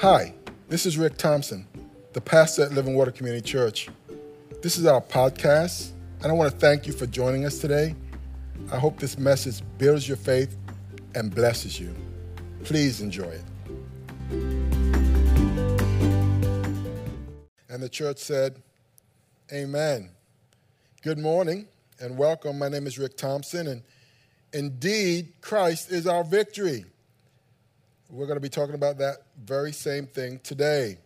Hi, this is Rick Thompson, the pastor at Living Water Community Church. This is our podcast, and I want to thank you for joining us today. I hope this message builds your faith and blesses you. Please enjoy it. And the church said, Amen. Good morning and welcome. My name is Rick Thompson, and indeed, Christ is our victory. We're going to be talking about that very same thing today.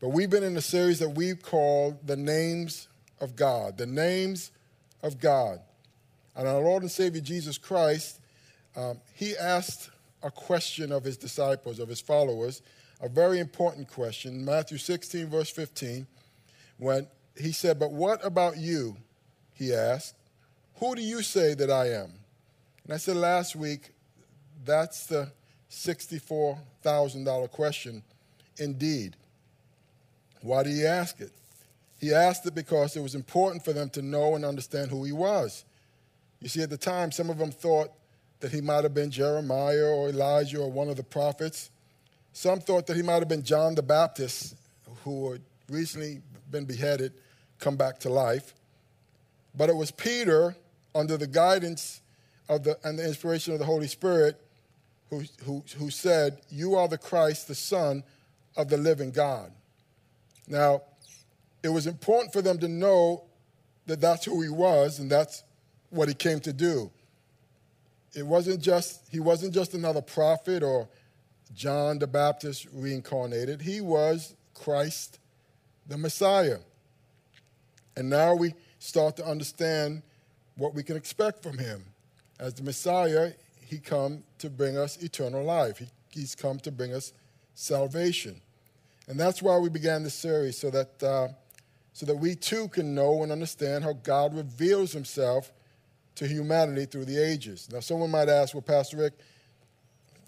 But we've been in a series that we've called The Names of God. The Names of God. And our Lord and Savior Jesus Christ, um, he asked a question of his disciples, of his followers, a very important question. Matthew 16, verse 15, when he said, But what about you? He asked, Who do you say that I am? And I said last week, that's the $64,000 question indeed. Why did he ask it? He asked it because it was important for them to know and understand who he was. You see, at the time, some of them thought that he might have been Jeremiah or Elijah or one of the prophets. Some thought that he might have been John the Baptist, who had recently been beheaded, come back to life. But it was Peter, under the guidance of the, and the inspiration of the Holy Spirit, who, who, who said, You are the Christ, the Son of the living God. Now, it was important for them to know that that's who he was and that's what he came to do. It wasn't just, he wasn't just another prophet or John the Baptist reincarnated. He was Christ, the Messiah. And now we start to understand what we can expect from him. As the Messiah, he come to bring us eternal life. He, he's come to bring us salvation. And that's why we began this series, so that, uh, so that we too can know and understand how God reveals himself to humanity through the ages. Now, someone might ask, well, Pastor Rick,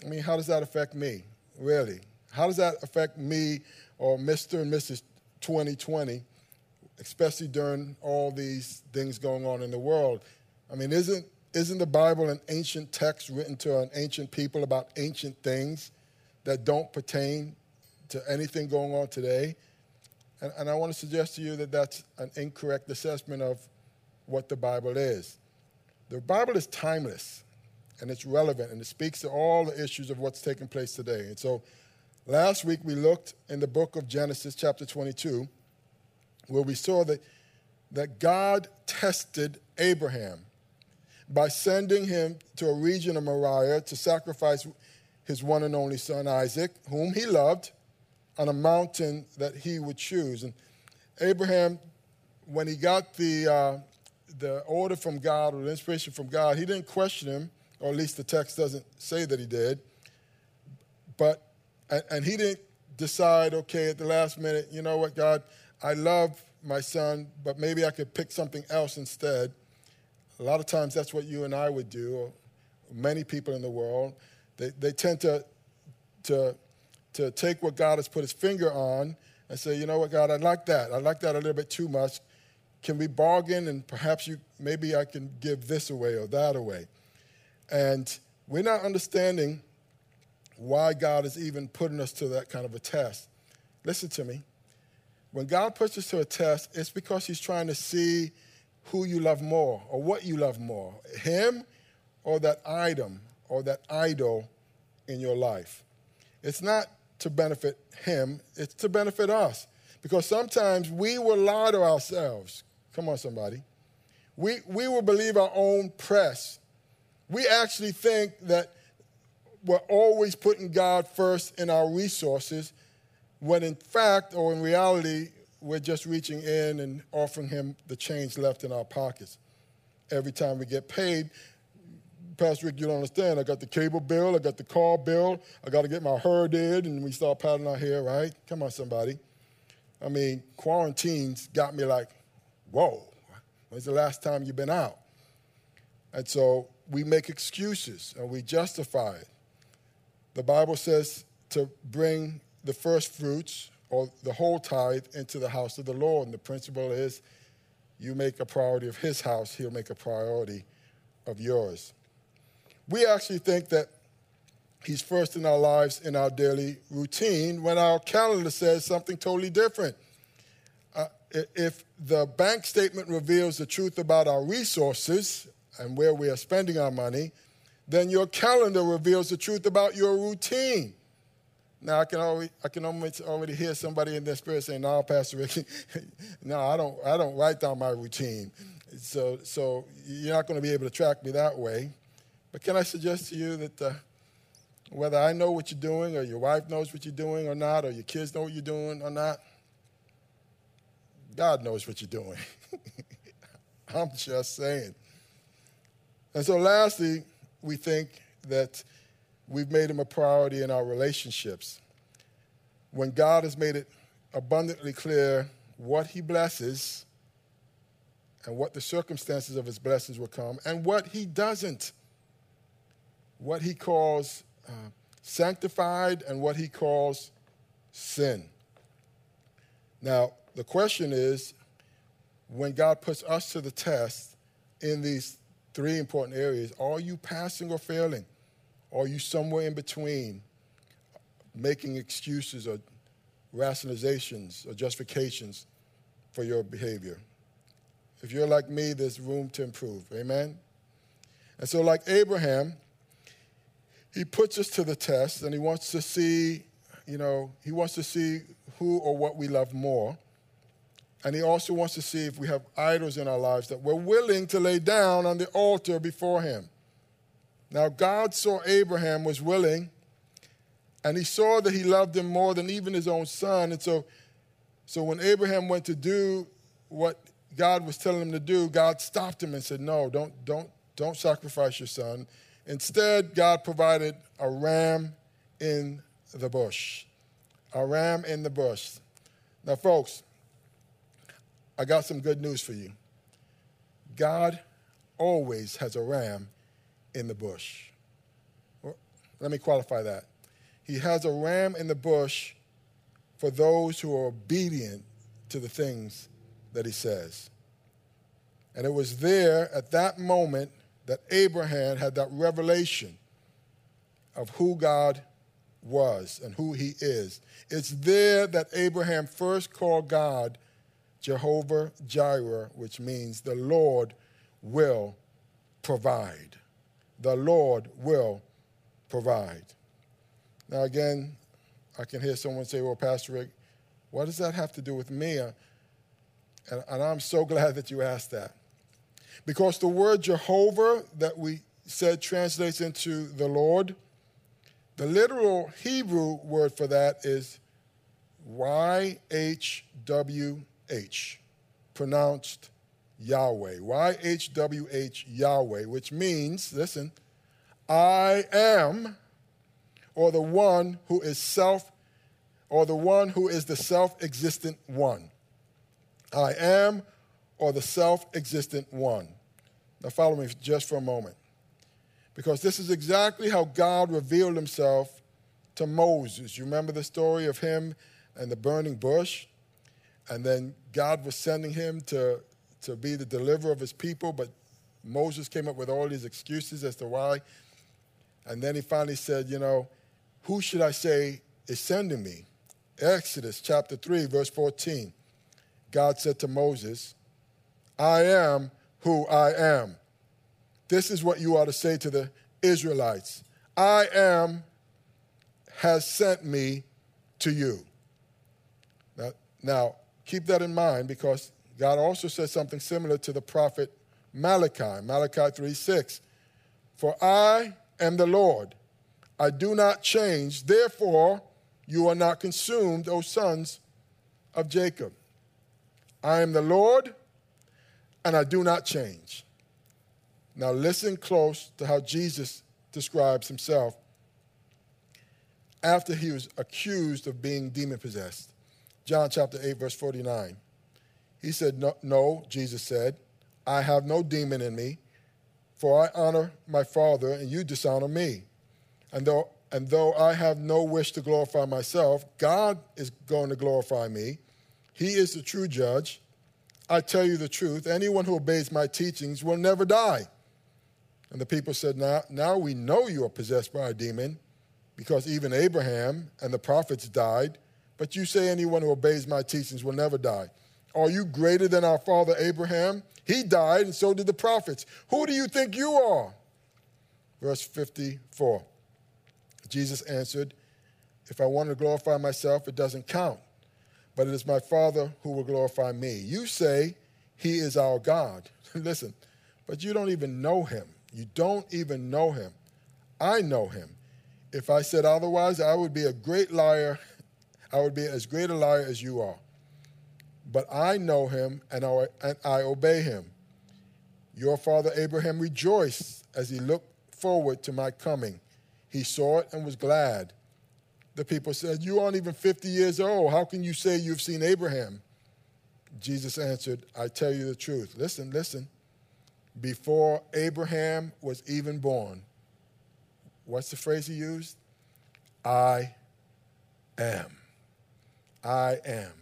I mean, how does that affect me, really? How does that affect me or Mr. and Mrs. 2020, especially during all these things going on in the world? I mean, isn't isn't the Bible an ancient text written to an ancient people about ancient things that don't pertain to anything going on today? And, and I want to suggest to you that that's an incorrect assessment of what the Bible is. The Bible is timeless and it's relevant and it speaks to all the issues of what's taking place today. And so last week we looked in the book of Genesis, chapter 22, where we saw that, that God tested Abraham by sending him to a region of Moriah to sacrifice his one and only son Isaac, whom he loved, on a mountain that he would choose. And Abraham, when he got the, uh, the order from God or the inspiration from God, he didn't question him, or at least the text doesn't say that he did. But, and, and he didn't decide, okay, at the last minute, you know what, God, I love my son, but maybe I could pick something else instead. A lot of times that's what you and I would do, or many people in the world. They, they tend to, to, to take what God has put his finger on and say, you know what, God, I like that. I like that a little bit too much. Can we bargain and perhaps you, maybe I can give this away or that away? And we're not understanding why God is even putting us to that kind of a test. Listen to me. When God puts us to a test, it's because he's trying to see who you love more or what you love more him or that item or that idol in your life. It's not to benefit him, it's to benefit us. Because sometimes we will lie to ourselves. Come on, somebody. We, we will believe our own press. We actually think that we're always putting God first in our resources, when in fact, or in reality, we're just reaching in and offering him the change left in our pockets. Every time we get paid, Pastor Rick, you don't understand. I got the cable bill, I got the car bill, I got to get my hair did, and we start patting our hair, right? Come on, somebody. I mean, quarantines got me like, whoa, when's the last time you've been out? And so we make excuses and we justify it. The Bible says to bring the first fruits or the whole tithe into the house of the Lord. And the principle is you make a priority of his house, he'll make a priority of yours. We actually think that He's first in our lives in our daily routine when our calendar says something totally different. Uh, if the bank statement reveals the truth about our resources and where we are spending our money, then your calendar reveals the truth about your routine. Now I can already, I can almost already hear somebody in their spirit saying, "No, Pastor Ricky, no, I don't, I don't write down my routine." So, so you're not going to be able to track me that way. But can I suggest to you that uh, whether I know what you're doing, or your wife knows what you're doing or not, or your kids know what you're doing or not, God knows what you're doing. I'm just saying. And so, lastly, we think that we've made him a priority in our relationships. When God has made it abundantly clear what he blesses and what the circumstances of his blessings will come and what he doesn't, what he calls uh, sanctified and what he calls sin. Now, the question is when God puts us to the test in these three important areas are you passing or failing? Are you somewhere in between, making excuses or rationalizations or justifications for your behavior? If you're like me, there's room to improve. Amen? And so, like Abraham, he puts us to the test and he wants to see, you know, he wants to see who or what we love more. And he also wants to see if we have idols in our lives that we're willing to lay down on the altar before him. Now, God saw Abraham was willing, and he saw that he loved him more than even his own son. And so, so when Abraham went to do what God was telling him to do, God stopped him and said, No, don't, don't, don't sacrifice your son. Instead, God provided a ram in the bush. A ram in the bush. Now, folks, I got some good news for you. God always has a ram in the bush. let me qualify that. He has a ram in the bush for those who are obedient to the things that he says. And it was there at that moment that Abraham had that revelation of who God was and who he is. It's there that Abraham first called God Jehovah Jireh, which means the Lord will provide. The Lord will provide. Now, again, I can hear someone say, Well, Pastor Rick, what does that have to do with me? And, and I'm so glad that you asked that. Because the word Jehovah that we said translates into the Lord, the literal Hebrew word for that is YHWH, pronounced Yahweh. YHWH Yahweh, which means, listen, I am, or the one who is self, or the one who is the self existent one. I am, or the self existent one. Now, follow me just for a moment. Because this is exactly how God revealed himself to Moses. You remember the story of him and the burning bush? And then God was sending him to, to be the deliverer of his people, but Moses came up with all these excuses as to why. And then he finally said, You know, who should I say is sending me? Exodus chapter 3, verse 14. God said to Moses, I am who I am. This is what you ought to say to the Israelites I am has sent me to you. Now, now Keep that in mind because God also says something similar to the prophet Malachi, Malachi 3 6. For I am the Lord, I do not change, therefore you are not consumed, O sons of Jacob. I am the Lord, and I do not change. Now listen close to how Jesus describes himself after he was accused of being demon possessed. John chapter 8, verse 49. He said, no, no, Jesus said, I have no demon in me, for I honor my Father, and you dishonor me. And though, and though I have no wish to glorify myself, God is going to glorify me. He is the true judge. I tell you the truth anyone who obeys my teachings will never die. And the people said, Now, now we know you are possessed by a demon. because even Abraham and the prophets died, but you say anyone who obeys my teachings will never die. Are you greater than our father Abraham? He died, and so did the prophets. Who do you think you are? Verse 54. Jesus answered, If I want to glorify myself, it doesn't count, but it is my Father who will glorify me. You say, He is our God. Listen, but you don't even know Him. You don't even know Him. I know Him. If I said otherwise, I would be a great liar. I would be as great a liar as you are. But I know Him and I, and I obey Him. Your father Abraham rejoiced as he looked forward to my coming. He saw it and was glad. The people said, You aren't even 50 years old. How can you say you've seen Abraham? Jesus answered, I tell you the truth. Listen, listen. Before Abraham was even born, what's the phrase he used? I am. I am.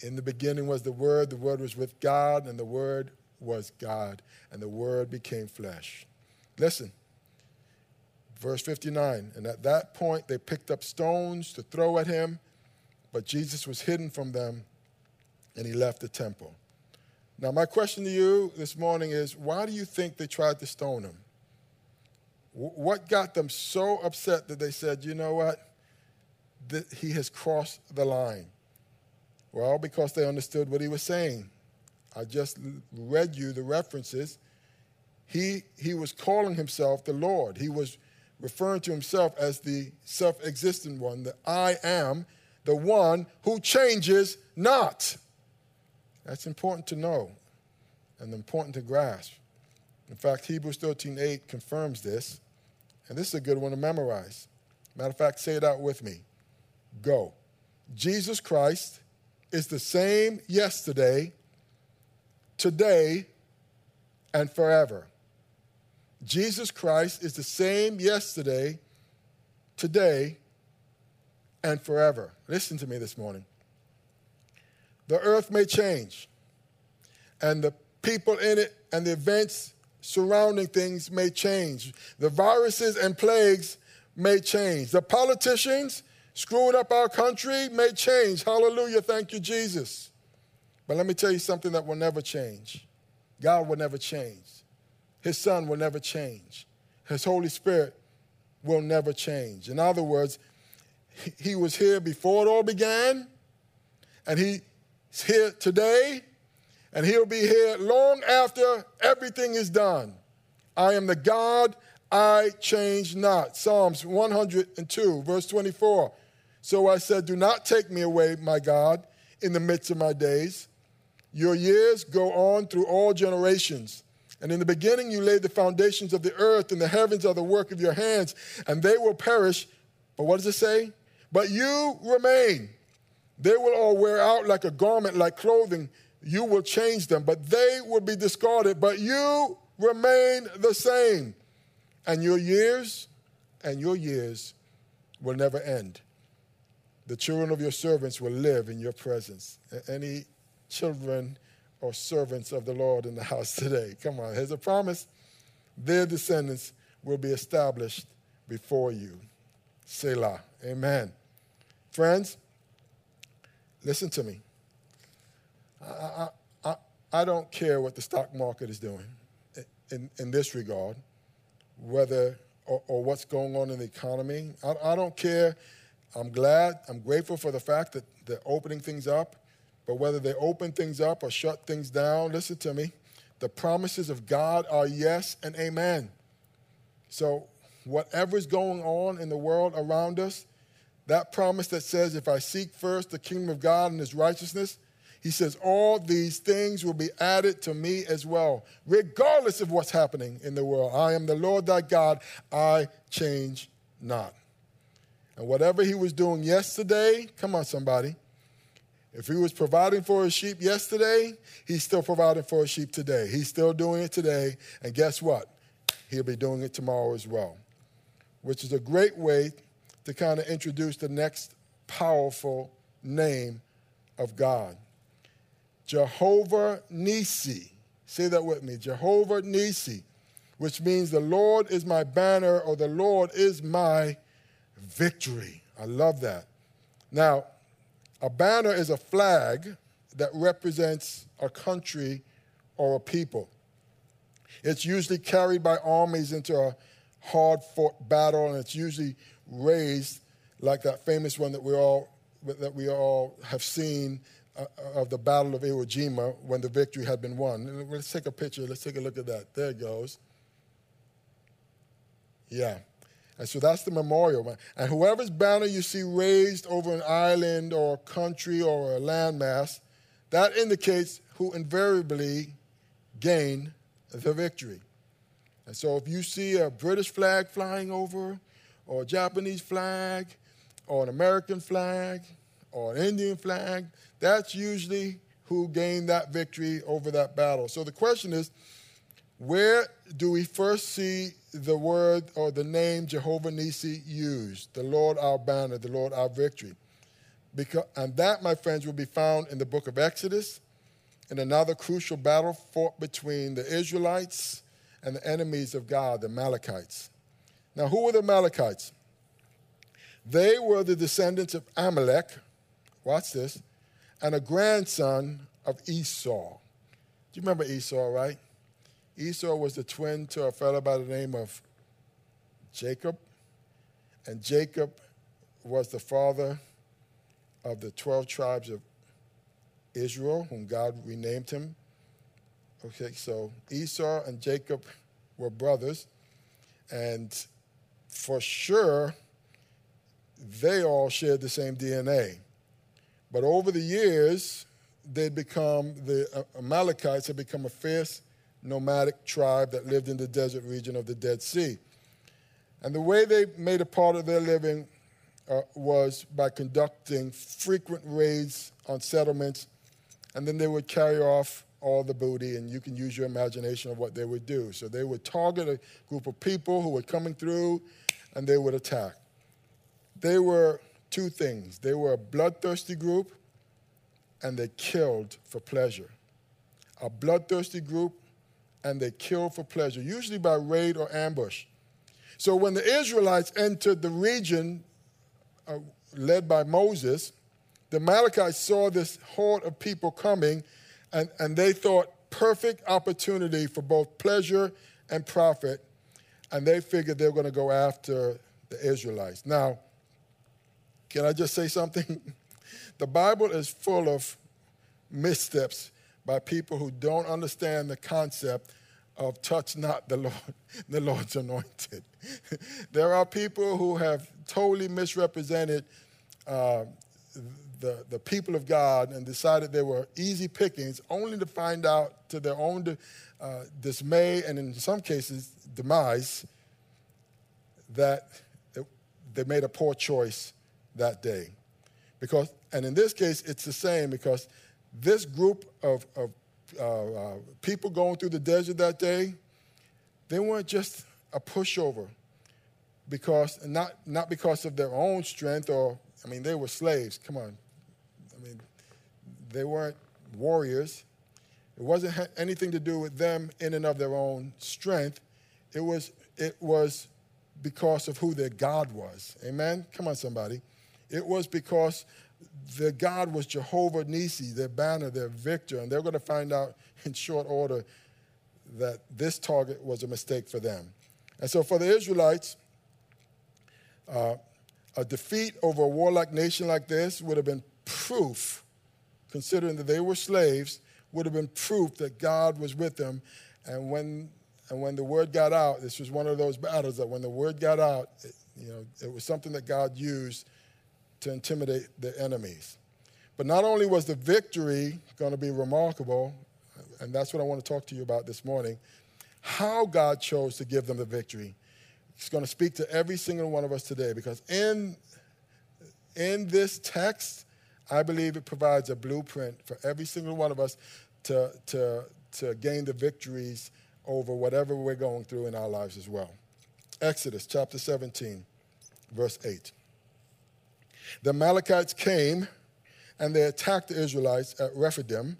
In the beginning was the Word, the Word was with God, and the Word was God, and the Word became flesh. Listen, verse 59. And at that point, they picked up stones to throw at him, but Jesus was hidden from them, and he left the temple. Now, my question to you this morning is why do you think they tried to stone him? What got them so upset that they said, you know what? That he has crossed the line. Well, because they understood what he was saying. I just read you the references. He, he was calling himself the Lord. He was referring to himself as the self existent one, the I am, the one who changes not. That's important to know and important to grasp. In fact, Hebrews 13:8 confirms this, and this is a good one to memorize. Matter of fact, say it out with me. Go. Jesus Christ is the same yesterday, today, and forever. Jesus Christ is the same yesterday, today, and forever. Listen to me this morning. The earth may change, and the people in it and the events surrounding things may change. The viruses and plagues may change. The politicians screwing up our country may change. Hallelujah. Thank you, Jesus. But let me tell you something that will never change God will never change. His Son will never change. His Holy Spirit will never change. In other words, He was here before it all began, and He's here today, and He'll be here long after everything is done. I am the God, I change not. Psalms 102, verse 24. So I said, Do not take me away, my God, in the midst of my days. Your years go on through all generations. And in the beginning, you laid the foundations of the earth, and the heavens are the work of your hands, and they will perish. But what does it say? But you remain. They will all wear out like a garment, like clothing. You will change them, but they will be discarded. But you remain the same. And your years and your years will never end. The children of your servants will live in your presence. Any children or servants of the Lord in the house today. Come on, here's a promise. Their descendants will be established before you. Selah. Amen. Friends, listen to me. I, I, I, don't care what the stock market is doing in, in this regard, whether or, or what's going on in the economy. I, I don't care. I'm glad, I'm grateful for the fact that they're opening things up. But whether they open things up or shut things down, listen to me. The promises of God are yes and amen. So, whatever's going on in the world around us, that promise that says, if I seek first the kingdom of God and his righteousness, he says, all these things will be added to me as well, regardless of what's happening in the world. I am the Lord thy God, I change not. And whatever he was doing yesterday, come on, somebody if he was providing for his sheep yesterday, he's still providing for his sheep today. He's still doing it today. And guess what? He'll be doing it tomorrow as well, which is a great way to kind of introduce the next powerful name of God Jehovah Nisi. Say that with me Jehovah Nisi, which means the Lord is my banner or the Lord is my victory. I love that. Now, a banner is a flag that represents a country or a people. It's usually carried by armies into a hard fought battle, and it's usually raised like that famous one that we all, that we all have seen uh, of the Battle of Iwo Jima when the victory had been won. Let's take a picture. Let's take a look at that. There it goes. Yeah. And so that's the memorial. And whoever's banner you see raised over an island or a country or a landmass, that indicates who invariably gained the victory. And so if you see a British flag flying over, or a Japanese flag, or an American flag, or an Indian flag, that's usually who gained that victory over that battle. So the question is, where do we first see the word or the name Jehovah Nisi used? The Lord our banner, the Lord our victory. Because, and that, my friends, will be found in the book of Exodus, in another crucial battle fought between the Israelites and the enemies of God, the Amalekites. Now, who were the Amalekites? They were the descendants of Amalek, watch this, and a grandson of Esau. Do you remember Esau, right? Esau was the twin to a fellow by the name of Jacob, and Jacob was the father of the 12 tribes of Israel, whom God renamed him. Okay, so Esau and Jacob were brothers, and for sure, they all shared the same DNA. But over the years, they'd become, the Amalekites had become a fierce nomadic tribe that lived in the desert region of the Dead Sea. And the way they made a part of their living uh, was by conducting frequent raids on settlements, and then they would carry off all the booty, and you can use your imagination of what they would do. So they would target a group of people who were coming through, and they would attack. They were two things they were a bloodthirsty group, and they killed for pleasure. A bloodthirsty group and they killed for pleasure, usually by raid or ambush. So when the Israelites entered the region uh, led by Moses, the Amalekites saw this horde of people coming, and, and they thought perfect opportunity for both pleasure and profit, and they figured they were going to go after the Israelites. Now, can I just say something? the Bible is full of missteps by people who don't understand the concept of touch not the Lord, the Lord's anointed. there are people who have totally misrepresented uh, the, the people of God and decided they were easy pickings, only to find out to their own uh, dismay and in some cases demise that they made a poor choice that day. Because, and in this case, it's the same because this group of, of uh, uh, people going through the desert that day, they weren't just a pushover because not not because of their own strength or I mean they were slaves. Come on, I mean they weren't warriors. It wasn't anything to do with them in and of their own strength. It was it was because of who their God was. Amen. Come on, somebody. It was because their God was Jehovah Nisi, their banner, their victor, and they're going to find out in short order that this target was a mistake for them. And so for the Israelites, uh, a defeat over a warlike nation like this would have been proof, considering that they were slaves, would have been proof that God was with them. And when, and when the word got out, this was one of those battles that when the word got out, it, you know, it was something that God used to intimidate the enemies. But not only was the victory going to be remarkable, and that's what I want to talk to you about this morning, how God chose to give them the victory. He's going to speak to every single one of us today because in, in this text, I believe it provides a blueprint for every single one of us to, to, to gain the victories over whatever we're going through in our lives as well. Exodus chapter 17, verse 8. The Amalekites came and they attacked the Israelites at Rephidim.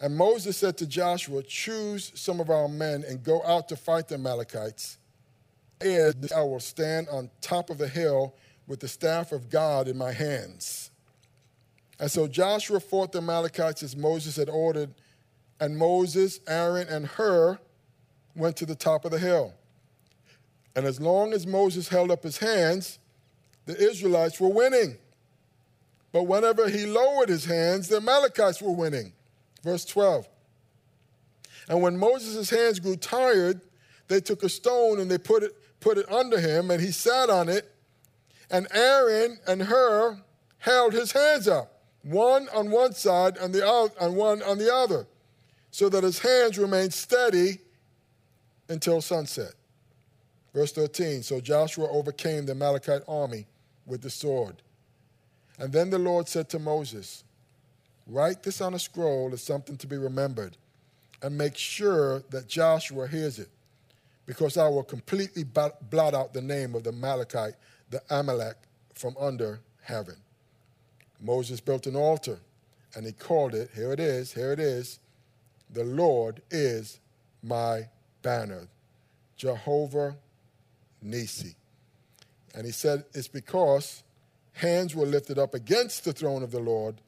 And Moses said to Joshua, Choose some of our men and go out to fight the Amalekites. And I will stand on top of the hill with the staff of God in my hands. And so Joshua fought the Amalekites as Moses had ordered, and Moses, Aaron, and Hur went to the top of the hill. And as long as Moses held up his hands, the Israelites were winning. But whenever he lowered his hands, the Amalekites were winning. Verse 12. And when Moses' hands grew tired, they took a stone and they put it, put it under him, and he sat on it. And Aaron and Hur held his hands up, one on one side and, the other, and one on the other, so that his hands remained steady until sunset. Verse 13 So Joshua overcame the Amalekite army with the sword. And then the Lord said to Moses, Write this on a scroll as something to be remembered, and make sure that Joshua hears it, because I will completely blot out the name of the Amalekite, the Amalek, from under heaven. Moses built an altar, and he called it, here it is, here it is, the Lord is my banner, Jehovah Nisi. And he said, It's because hands were lifted up against the throne of the Lord,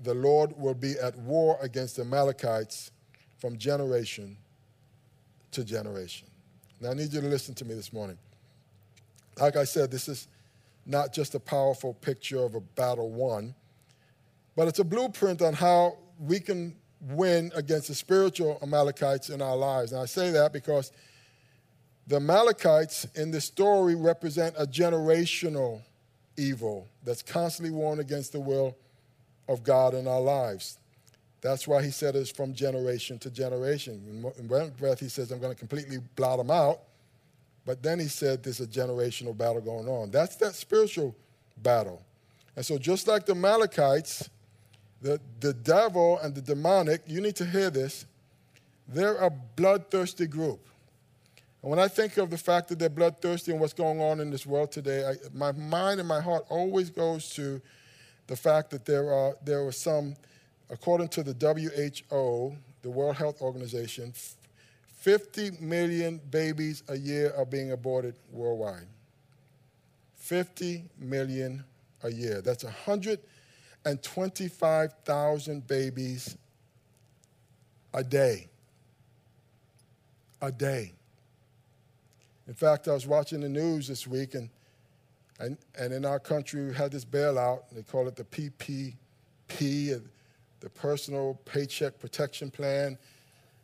the Lord will be at war against the Amalekites from generation to generation. Now, I need you to listen to me this morning. Like I said, this is not just a powerful picture of a battle won, but it's a blueprint on how we can win against the spiritual Amalekites in our lives. And I say that because the Amalekites in this story represent a generational evil that's constantly warned against the will of God in our lives. That's why he said it's from generation to generation. In one breath, he says, I'm going to completely blot them out. But then he said there's a generational battle going on. That's that spiritual battle. And so, just like the Amalekites, the, the devil and the demonic, you need to hear this, they're a bloodthirsty group. And when I think of the fact that they're bloodthirsty and what's going on in this world today, I, my mind and my heart always goes to the fact that there are there were some, according to the WHO, the World Health Organization, 50 million babies a year are being aborted worldwide. 50 million a year. That's 125,000 babies a day. A day. In fact, I was watching the news this week, and, and, and in our country, we had this bailout. They call it the PPP, the Personal Paycheck Protection Plan.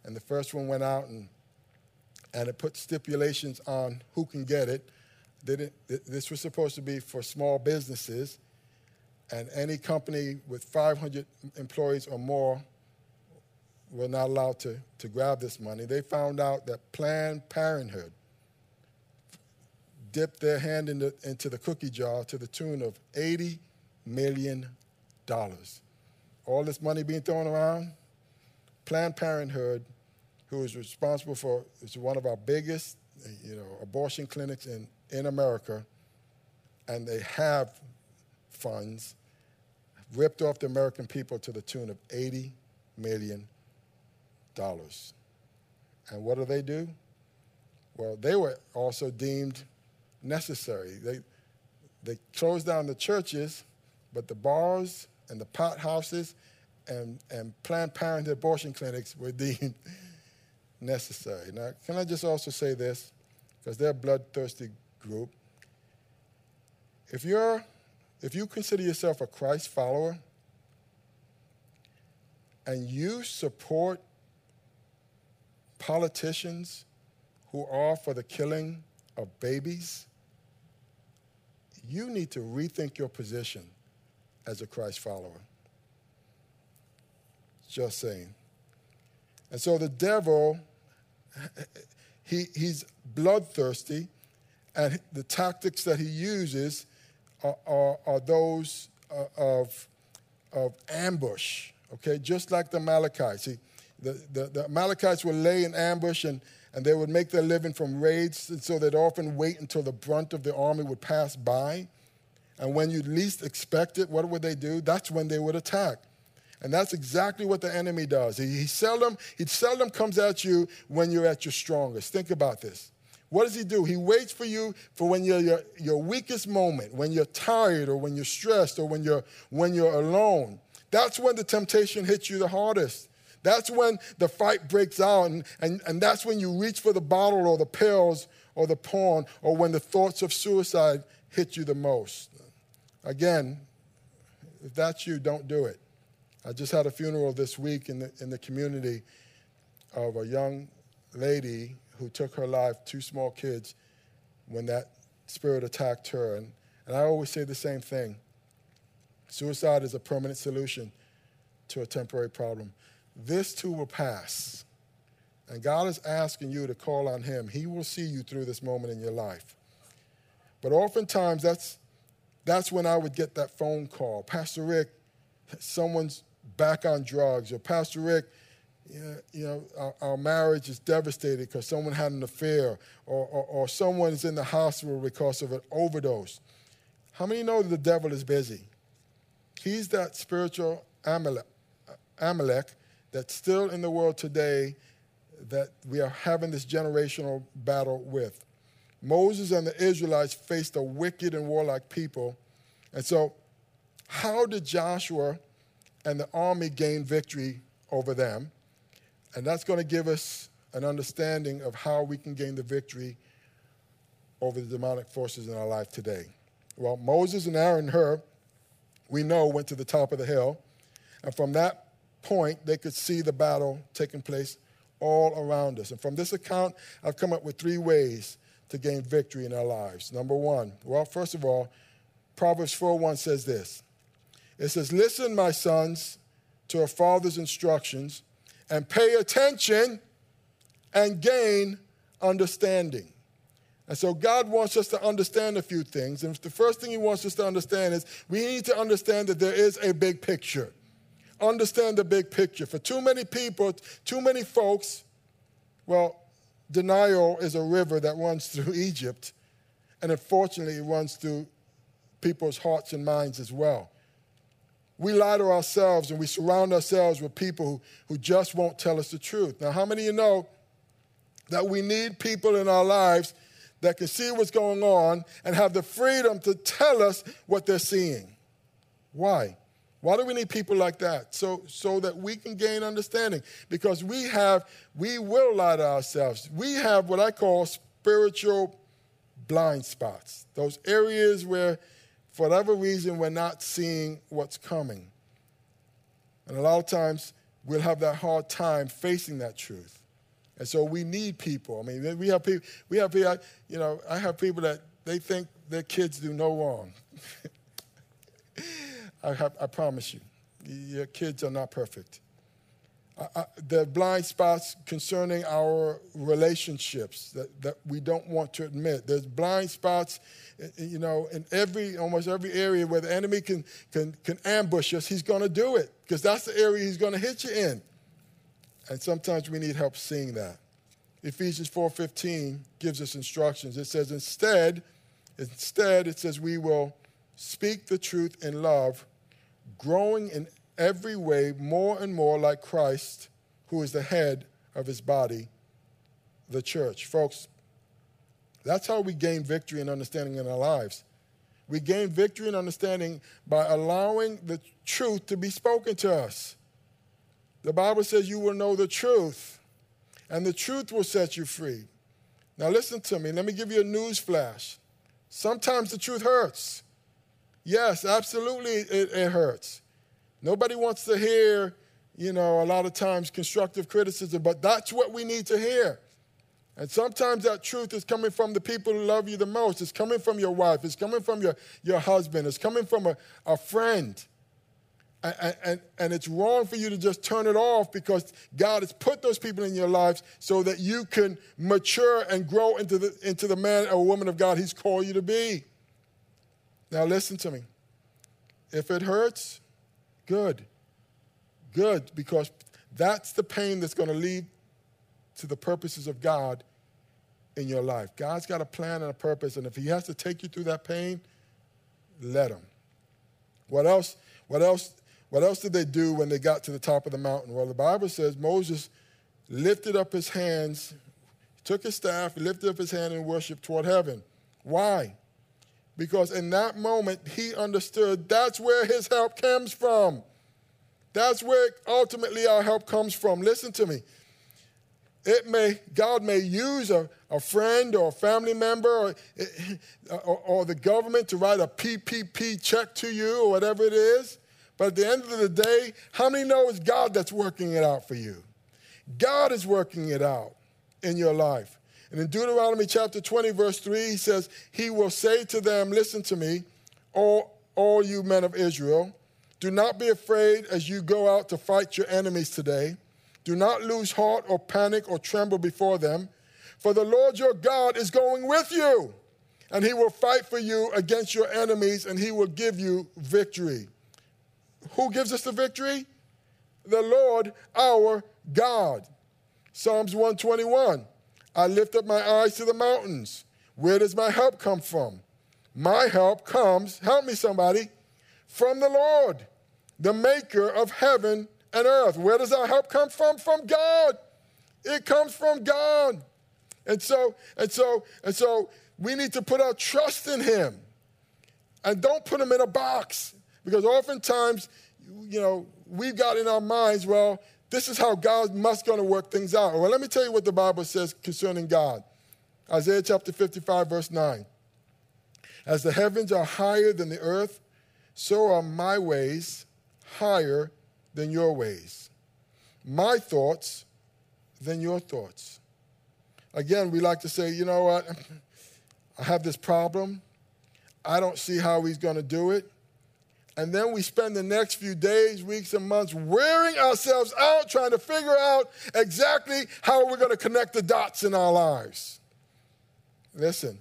And the first one went out, and, and it put stipulations on who can get it. Didn't, this was supposed to be for small businesses, and any company with 500 employees or more were not allowed to, to grab this money. They found out that Planned Parenthood dipped their hand in the, into the cookie jar to the tune of $80 million. All this money being thrown around, Planned Parenthood, who is responsible for, is one of our biggest, you know, abortion clinics in, in America, and they have funds, ripped off the American people to the tune of $80 million. And what do they do? Well, they were also deemed necessary. They, they closed down the churches, but the bars and the pot houses and, and Planned Parenthood abortion clinics were deemed necessary. Now, can I just also say this? Because they're a bloodthirsty group. If you're if you consider yourself a Christ follower and you support politicians who are for the killing of babies, you need to rethink your position as a Christ follower. Just saying. And so the devil, he, he's bloodthirsty, and the tactics that he uses are, are, are those uh, of, of ambush, okay? Just like the Amalekites. He, the, the, the would lay in ambush and and they would make their living from raids, and so they'd often wait until the brunt of the army would pass by. And when you least expect it, what would they do? That's when they would attack. And that's exactly what the enemy does. He, he, seldom, he seldom comes at you when you're at your strongest. Think about this. What does he do? He waits for you for when you're your, your weakest moment, when you're tired or when you're stressed or when you're when you're alone. That's when the temptation hits you the hardest. That's when the fight breaks out, and, and, and that's when you reach for the bottle or the pills or the porn, or when the thoughts of suicide hit you the most. Again, if that's you, don't do it. I just had a funeral this week in the, in the community of a young lady who took her life, two small kids, when that spirit attacked her. And, and I always say the same thing suicide is a permanent solution to a temporary problem. This too will pass. And God is asking you to call on Him. He will see you through this moment in your life. But oftentimes, that's, that's when I would get that phone call Pastor Rick, someone's back on drugs, or Pastor Rick, you know, our, our marriage is devastated because someone had an affair, or, or, or someone is in the hospital because of an overdose. How many know that the devil is busy? He's that spiritual Amalek, Amalek that's still in the world today that we are having this generational battle with. Moses and the Israelites faced a wicked and warlike people. And so, how did Joshua and the army gain victory over them? And that's going to give us an understanding of how we can gain the victory over the demonic forces in our life today. Well, Moses and Aaron Hur, we know, went to the top of the hill. And from that point, they could see the battle taking place all around us. And from this account, I've come up with three ways to gain victory in our lives. Number one, well, first of all, Proverbs 4:1 says this. It says, Listen, my sons, to a father's instructions and pay attention and gain understanding. And so God wants us to understand a few things. And the first thing He wants us to understand is we need to understand that there is a big picture. Understand the big picture. For too many people, too many folks, well, denial is a river that runs through Egypt. And unfortunately, it runs through people's hearts and minds as well. We lie to ourselves and we surround ourselves with people who, who just won't tell us the truth. Now, how many of you know that we need people in our lives that can see what's going on and have the freedom to tell us what they're seeing? Why? Why do we need people like that? So, so that we can gain understanding. Because we have, we will lie to ourselves. We have what I call spiritual blind spots. Those areas where for whatever reason, we're not seeing what's coming. And a lot of times, we'll have that hard time facing that truth. And so we need people. I mean, we have people, we have people, you know, I have people that they think their kids do no wrong. I, have, I promise you, your kids are not perfect There are blind spots concerning our relationships that, that we don't want to admit. There's blind spots, eh, eh, you know, in every almost every area where the enemy can can can ambush us. He's going to do it because that's the area he's going to hit you in. And sometimes we need help seeing that. Ephesians 4:15 gives us instructions. It says instead, instead it says we will speak the truth in love, growing in every way more and more like Christ, who is the head of his body, the church. Folks, that's how we gain victory and understanding in our lives. We gain victory and understanding by allowing the truth to be spoken to us. The Bible says you will know the truth, and the truth will set you free. Now, listen to me. Let me give you a news flash. Sometimes the truth hurts. Yes, absolutely, it, it hurts. Nobody wants to hear, you know, a lot of times constructive criticism, but that's what we need to hear. And sometimes that truth is coming from the people who love you the most. It's coming from your wife. It's coming from your, your husband. It's coming from a, a friend. And, and, and it's wrong for you to just turn it off because God has put those people in your lives so that you can mature and grow into the, into the man or woman of God He's called you to be. Now, listen to me. If it hurts, Good. Good, because that's the pain that's going to lead to the purposes of God in your life. God's got a plan and a purpose, and if He has to take you through that pain, let Him. What else? What else? What else did they do when they got to the top of the mountain? Well, the Bible says Moses lifted up his hands took his staff, lifted up his hand, and worshiped toward heaven. Why? Because in that moment, he understood that's where his help comes from. That's where ultimately our help comes from. Listen to me. It may, God may use a, a friend or a family member or, or, or the government to write a PPP check to you or whatever it is. But at the end of the day, how many know it's God that's working it out for you? God is working it out in your life. And in Deuteronomy chapter 20, verse 3, he says, He will say to them, Listen to me, all, all you men of Israel, do not be afraid as you go out to fight your enemies today. Do not lose heart or panic or tremble before them, for the Lord your God is going with you, and he will fight for you against your enemies, and he will give you victory. Who gives us the victory? The Lord our God. Psalms 121 I lift up my eyes to the mountains. Where does my help come from? My help comes, help me somebody, from the Lord, the maker of heaven and earth. Where does our help come from? From God. It comes from God. And so, and so, and so we need to put our trust in him. And don't put him in a box. Because oftentimes, you know, we've got in our minds, well, this is how God must going to work things out. Well, let me tell you what the Bible says concerning God. Isaiah chapter 55, verse 9. As the heavens are higher than the earth, so are my ways higher than your ways, my thoughts than your thoughts. Again, we like to say, you know what? I have this problem. I don't see how he's going to do it. And then we spend the next few days, weeks, and months wearing ourselves out trying to figure out exactly how we're going to connect the dots in our lives. Listen,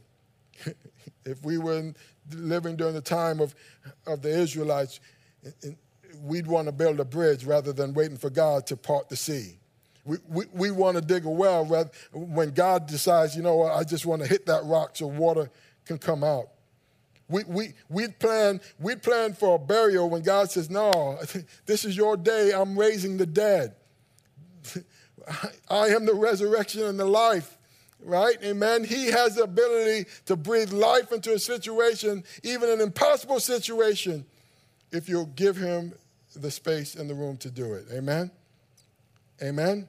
if we were living during the time of, of the Israelites, we'd want to build a bridge rather than waiting for God to part the sea. We, we, we want to dig a well rather, when God decides, you know what, I just want to hit that rock so water can come out. We, we, we'd, plan, we'd plan for a burial when God says, No, this is your day. I'm raising the dead. I am the resurrection and the life, right? Amen. He has the ability to breathe life into a situation, even an impossible situation, if you'll give him the space and the room to do it. Amen? Amen?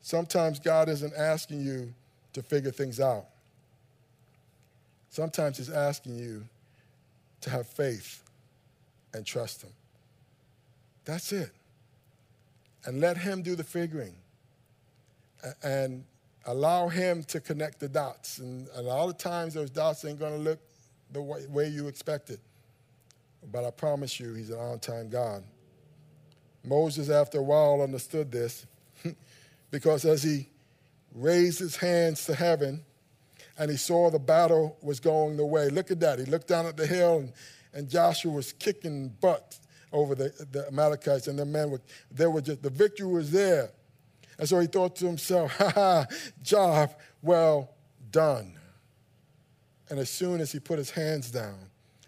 Sometimes God isn't asking you to figure things out. Sometimes He's asking you to have faith and trust Him. That's it. And let Him do the figuring. And allow Him to connect the dots. And a lot of times those dots ain't going to look the way you expect it. But I promise you, He's an on time God. Moses, after a while, understood this because as he raised his hands to heaven, and he saw the battle was going the way. Look at that. He looked down at the hill, and, and Joshua was kicking butt over the, the Amalekites, and the men were, they were just, the victory was there. And so he thought to himself, ha ha, job well done. And as soon as he put his hands down,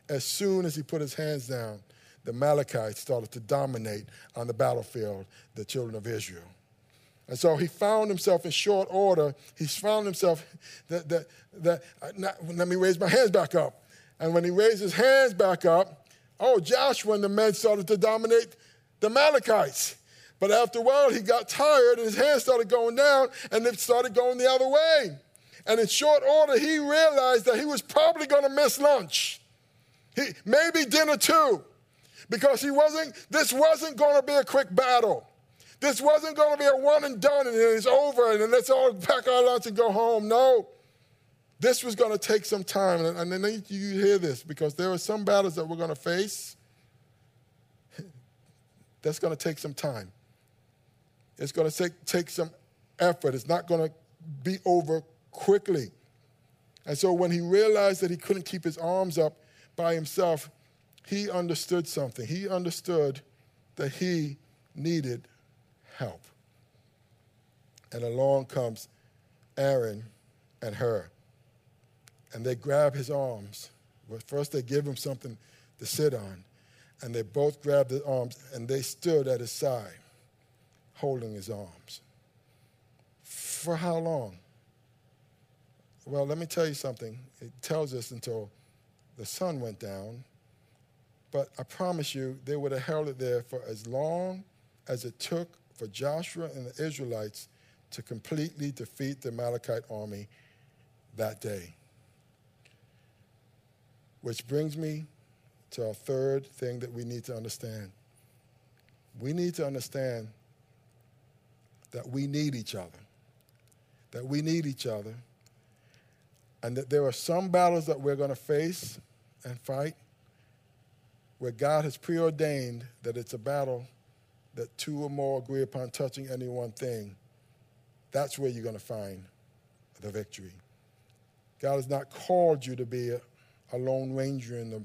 as soon as he put his hands down, the Amalekites started to dominate on the battlefield the children of Israel. And so he found himself in short order. He's found himself that, that, that uh, not, let me raise my hands back up. And when he raised his hands back up, oh, Joshua and the men started to dominate the Amalekites. But after a while, he got tired and his hands started going down and it started going the other way. And in short order, he realized that he was probably going to miss lunch. He, maybe dinner too, because he wasn't, this wasn't going to be a quick battle. This wasn't going to be a one and done and it's over and let's all pack our lunch and go home. No. This was going to take some time. And, and then you hear this because there are some battles that we're going to face that's going to take some time. It's going to take, take some effort. It's not going to be over quickly. And so when he realized that he couldn't keep his arms up by himself, he understood something. He understood that he needed help. And along comes Aaron and Hur. And they grab his arms. First, they give him something to sit on. And they both grabbed his arms and they stood at his side, holding his arms. For how long? Well, let me tell you something. It tells us until the sun went down. But I promise you, they would have held it there for as long as it took for Joshua and the Israelites to completely defeat the Amalekite army that day. Which brings me to our third thing that we need to understand. We need to understand that we need each other, that we need each other, and that there are some battles that we're going to face and fight where God has preordained that it's a battle that two or more agree upon touching any one thing. That's where you're going to find the victory. God has not called you to be a, a lone ranger in the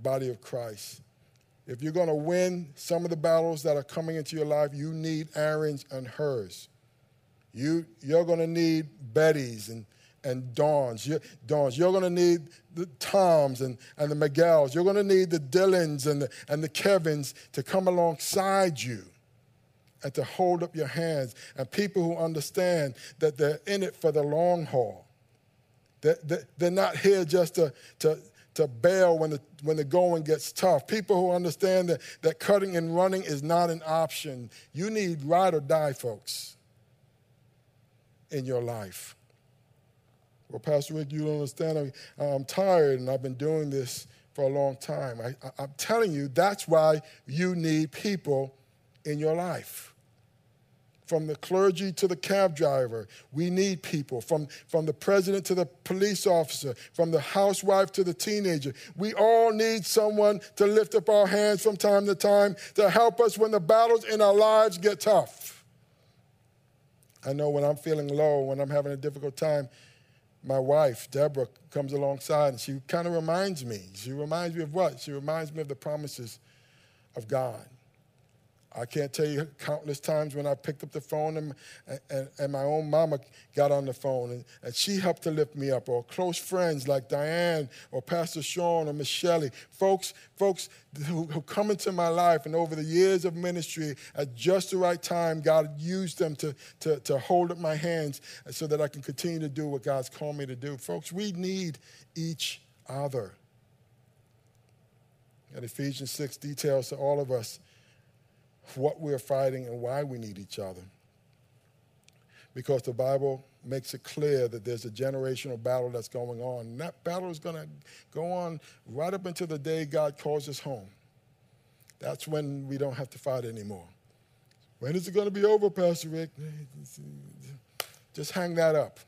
body of Christ. If you're going to win some of the battles that are coming into your life, you need Aaron's and Hurs. You, you're going to need Betty's and, and Dawn's. You, Dawn's. You're going to need the Toms and, and the Miguels. You're going to need the Dylans and the, and the Kevins to come alongside you and to hold up your hands. And people who understand that they're in it for the long haul. That, they're not here just to, to, to bail when the, when the going gets tough. People who understand that, that cutting and running is not an option. You need ride or die, folks, in your life. Well, Pastor Rick, you don't understand. I'm, tired and I've been doing this for a long time. I, I, I'm telling you, that's why you need people in your life from the clergy to the cab driver. We need people. From, from the president to the police officer, from the housewife to the teenager. We all need someone to lift up our hands from time to time to help us when the battles in our lives get tough. I know when I'm feeling low, when I'm having a difficult time, my wife, Deborah, comes alongside and she kind of reminds me. She reminds me of what? She reminds me of the promises of God. I can't tell you countless times when I picked up the phone and, and, and my own mama got on the phone and, and, she helped to lift me up, or close friends like Diane or Pastor Sean or Michelle. Folks, folks who, who come into my life and over the years of ministry at just the right time, God used them to, to, to hold up my hands so that I can continue to do what God's called me to do. Folks, we need each other. And Ephesians 6 details to all of us what we're fighting and why we need each other. Because the Bible makes it clear that there's a generational battle that's going on. And that battle is going to go on right up until the day God calls us home. That's when we don't have to fight anymore. When is it going to be over, Pastor Rick? Just hang that up.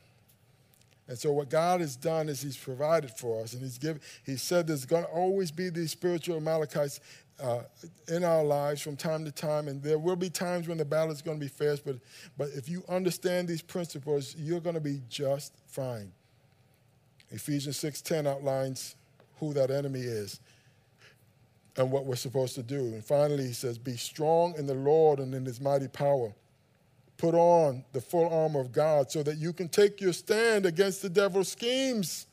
And so what God has done is He's provided for us, and He's given. He said there's going to always be these spiritual Amalekites uh, in our lives from time to time, and there will be times when the battle is going to be fierce, but, but if you understand these principles, you're going to be just fine. Ephesians 6.10 outlines who that enemy is and what we're supposed to do. And finally, he says, Be strong in the Lord and in his mighty power. Put on the full armor of God so that you can take your stand against the devil's schemes.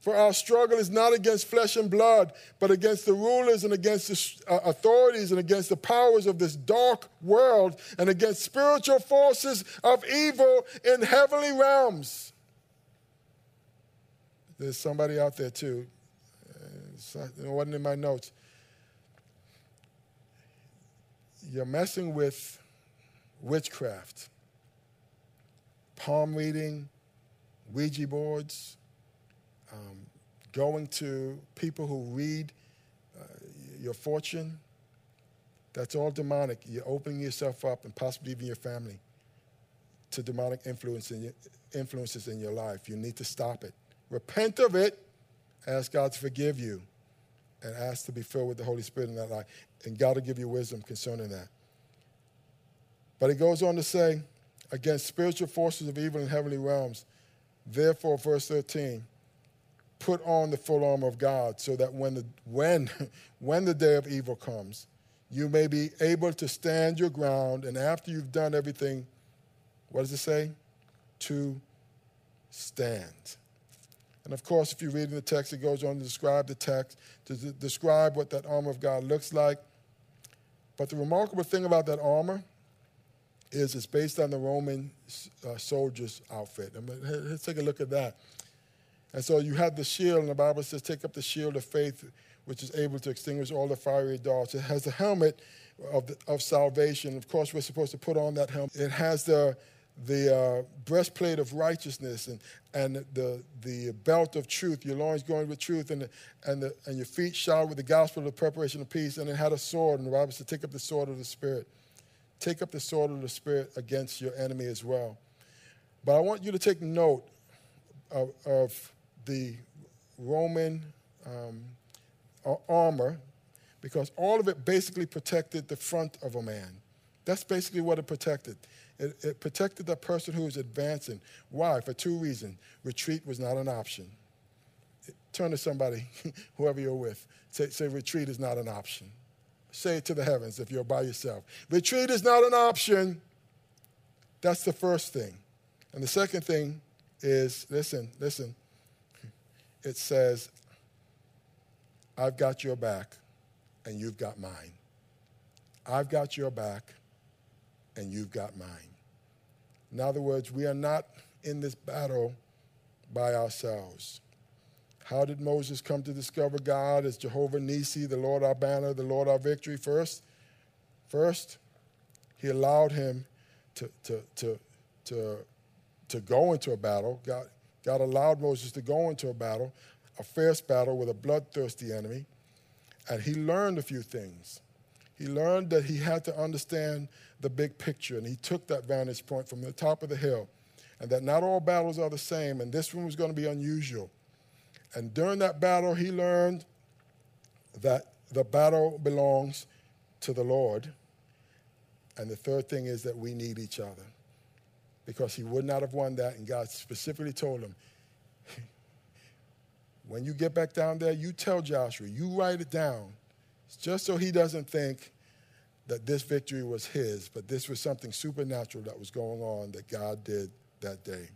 For our struggle is not against flesh and blood, but against the rulers and against the uh, authorities and against the powers of this dark world and against spiritual forces of evil in heavenly realms. There's somebody out there too. It wasn't in my notes. You're messing with witchcraft, palm reading, Ouija boards um, going to people who read uh, your fortune, that's all demonic. You're opening yourself up and possibly even your family to demonic influence in your, influences in your life. You need to stop it. Repent of it, ask God to forgive you, and ask to be filled with the Holy Spirit in that life. And God will give you wisdom concerning that. But he goes on to say, against spiritual forces of evil in heavenly realms. Therefore, verse 13, put on the full armor of God so that when the, when, when the day of evil comes, you may be able to stand your ground. And after you've done everything, what does it say? To stand. And of course, if you read in the text, it goes on to describe the text, to describe what that armor of God looks like. But the remarkable thing about that armor is it's based on the Roman uh, soldier's outfit. I mean, let's take a look at that. And so you have the shield, and the Bible says, take up the shield of faith, which is able to extinguish all the fiery darts. It has the helmet of, the, of salvation. Of course, we're supposed to put on that helmet. It has the, the uh, breastplate of righteousness and, and the, the belt of truth, your loins going with truth, and, the, and, the, and your feet shod with the gospel of the preparation of peace. And it had a sword, and the Bible said, take up the sword of the Spirit. Take up the sword of the Spirit against your enemy as well. But I want you to take note of, of the Roman um, armor because all of it basically protected the front of a man. That's basically what it protected. It, it protected the person who was advancing. Why? For two reasons. Retreat was not an option. Turn to somebody, whoever you're with, say, say, retreat is not an option. Say it to the heavens if you're by yourself. Retreat is not an option. That's the first thing. And the second thing is listen, listen. It says, I've got your back and you've got mine. I've got your back and you've got mine. In other words, we are not in this battle by ourselves. How did Moses come to discover God as Jehovah Nissi, the Lord our banner, the Lord our victory? First, first, he allowed him to, to, to, to, to go into a battle. God, God allowed Moses to go into a battle, a fierce battle with a bloodthirsty enemy, and he learned a few things. He learned that he had to understand the big picture, and he took that vantage point from the top of the hill, and that not all battles are the same, and this one was going to be unusual. And during that battle, he learned that the battle belongs to the Lord. And the third thing is that we need each other because he would not have won that, and God specifically told him, when you get back down there, you tell Joshua, you write it down, just so he doesn't think that this victory was his, but this was something supernatural that was going on that God did that day.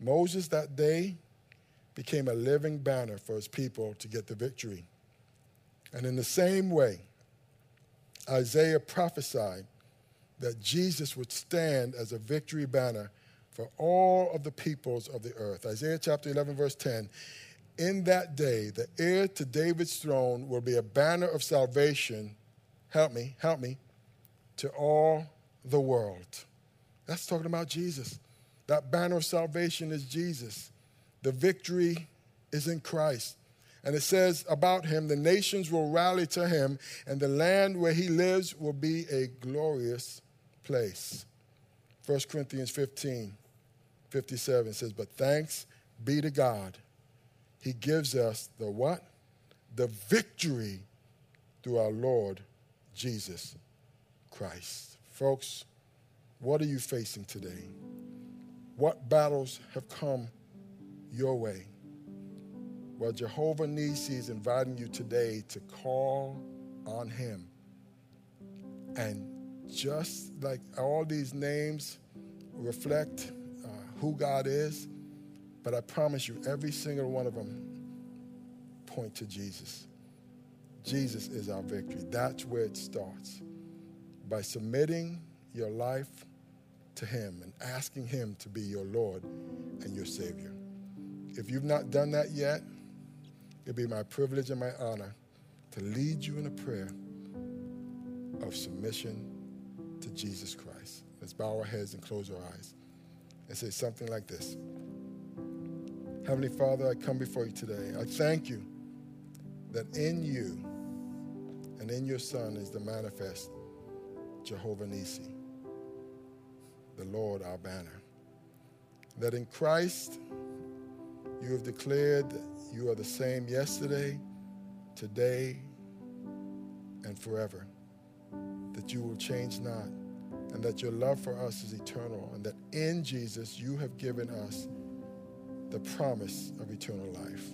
Moses that day became a living banner for his people to get the victory. And in the same way, Isaiah prophesied that Jesus would stand as a victory banner for all of the peoples of the earth. Isaiah chapter 11, verse 10 In that day, the heir to David's throne will be a banner of salvation. Help me, help me, to all the world. That's talking about Jesus. That banner of salvation is Jesus. The victory is in Christ. And it says about him, the nations will rally to him, and the land where he lives will be a glorious place. 1 Corinthians 15, 57 says, But thanks be to God. He gives us the what? The victory through our Lord Jesus Christ. Folks, what are you facing today? What battles have come your way. Well, Jehovah Nissi is inviting you today to call on him. And just like all these names reflect uh, who God is, but I promise you, every single one of them point to Jesus. Jesus is our victory. That's where it starts. By submitting your life to Him and asking Him to be your Lord and your Savior. If you've not done that yet, it'll be my privilege and my honor to lead you in a prayer of submission to Jesus Christ. Let's bow our heads and close our eyes and say something like this Heavenly Father, I come before you today. I thank you that in you and in your Son is the manifest Jehovah Nissi, the Lord our banner. That in Christ, you have declared that you are the same yesterday, today, and forever. That you will change not, and that your love for us is eternal, and that in Jesus you have given us the promise of eternal life.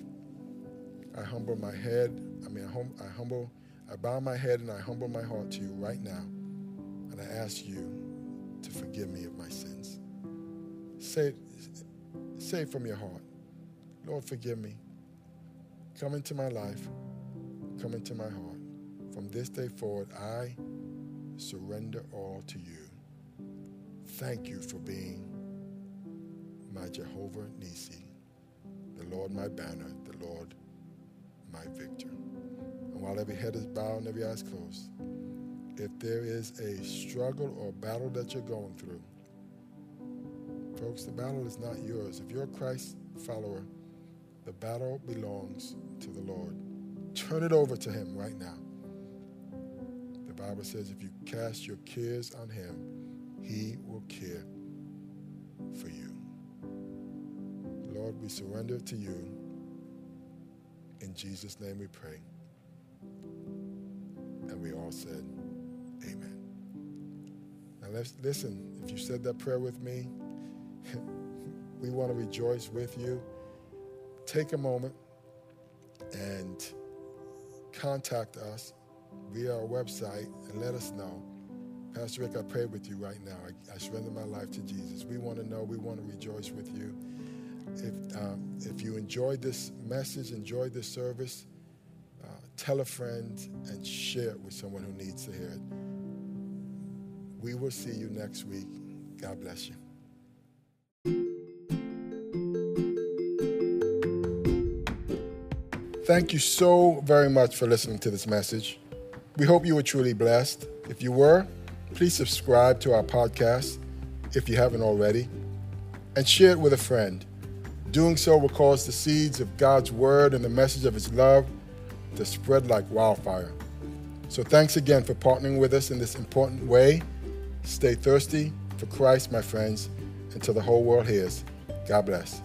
I humble my head, I mean, I, hum, I humble, I bow my head and I humble my heart to you right now, and I ask you to forgive me of my sins. Say, say it from your heart. Lord, forgive me. Come into my life. Come into my heart. From this day forward, I surrender all to you. thank you for being my Jehovah Nissi, the Lord my banner, the Lord my victor. And while every head is bowed and every eye is closed, if there is a struggle or battle that you're going through, folks, the battle is not yours. If you're a Christ follower, the battle belongs to the Lord. Turn it over to Him right now. The Bible says if you cast your cares on Him, He will care for you. Lord, we surrender to you. In Jesus' name we pray. And we all said, Amen. Now let's listen. If you said that prayer with me, we want to rejoice with you. Take a moment and contact us via our website and let us know. Pastor Rick, I pray with you right now. I, I surrender my life to Jesus. We want to know, we want to rejoice with you. If, um, if you enjoyed this message, enjoyed this service, uh, tell a friend and share it with someone who needs to hear it. We will see you next week. God bless you. Thank you so very much for listening to this message. We hope you were truly blessed. If you were, please subscribe to our podcast if you haven't already and share it with a friend. Doing so will cause the seeds of God's word and the message of his love to spread like wildfire. So thanks again for partnering with us in this important way. Stay thirsty for Christ, my friends, until the whole world hears. God bless.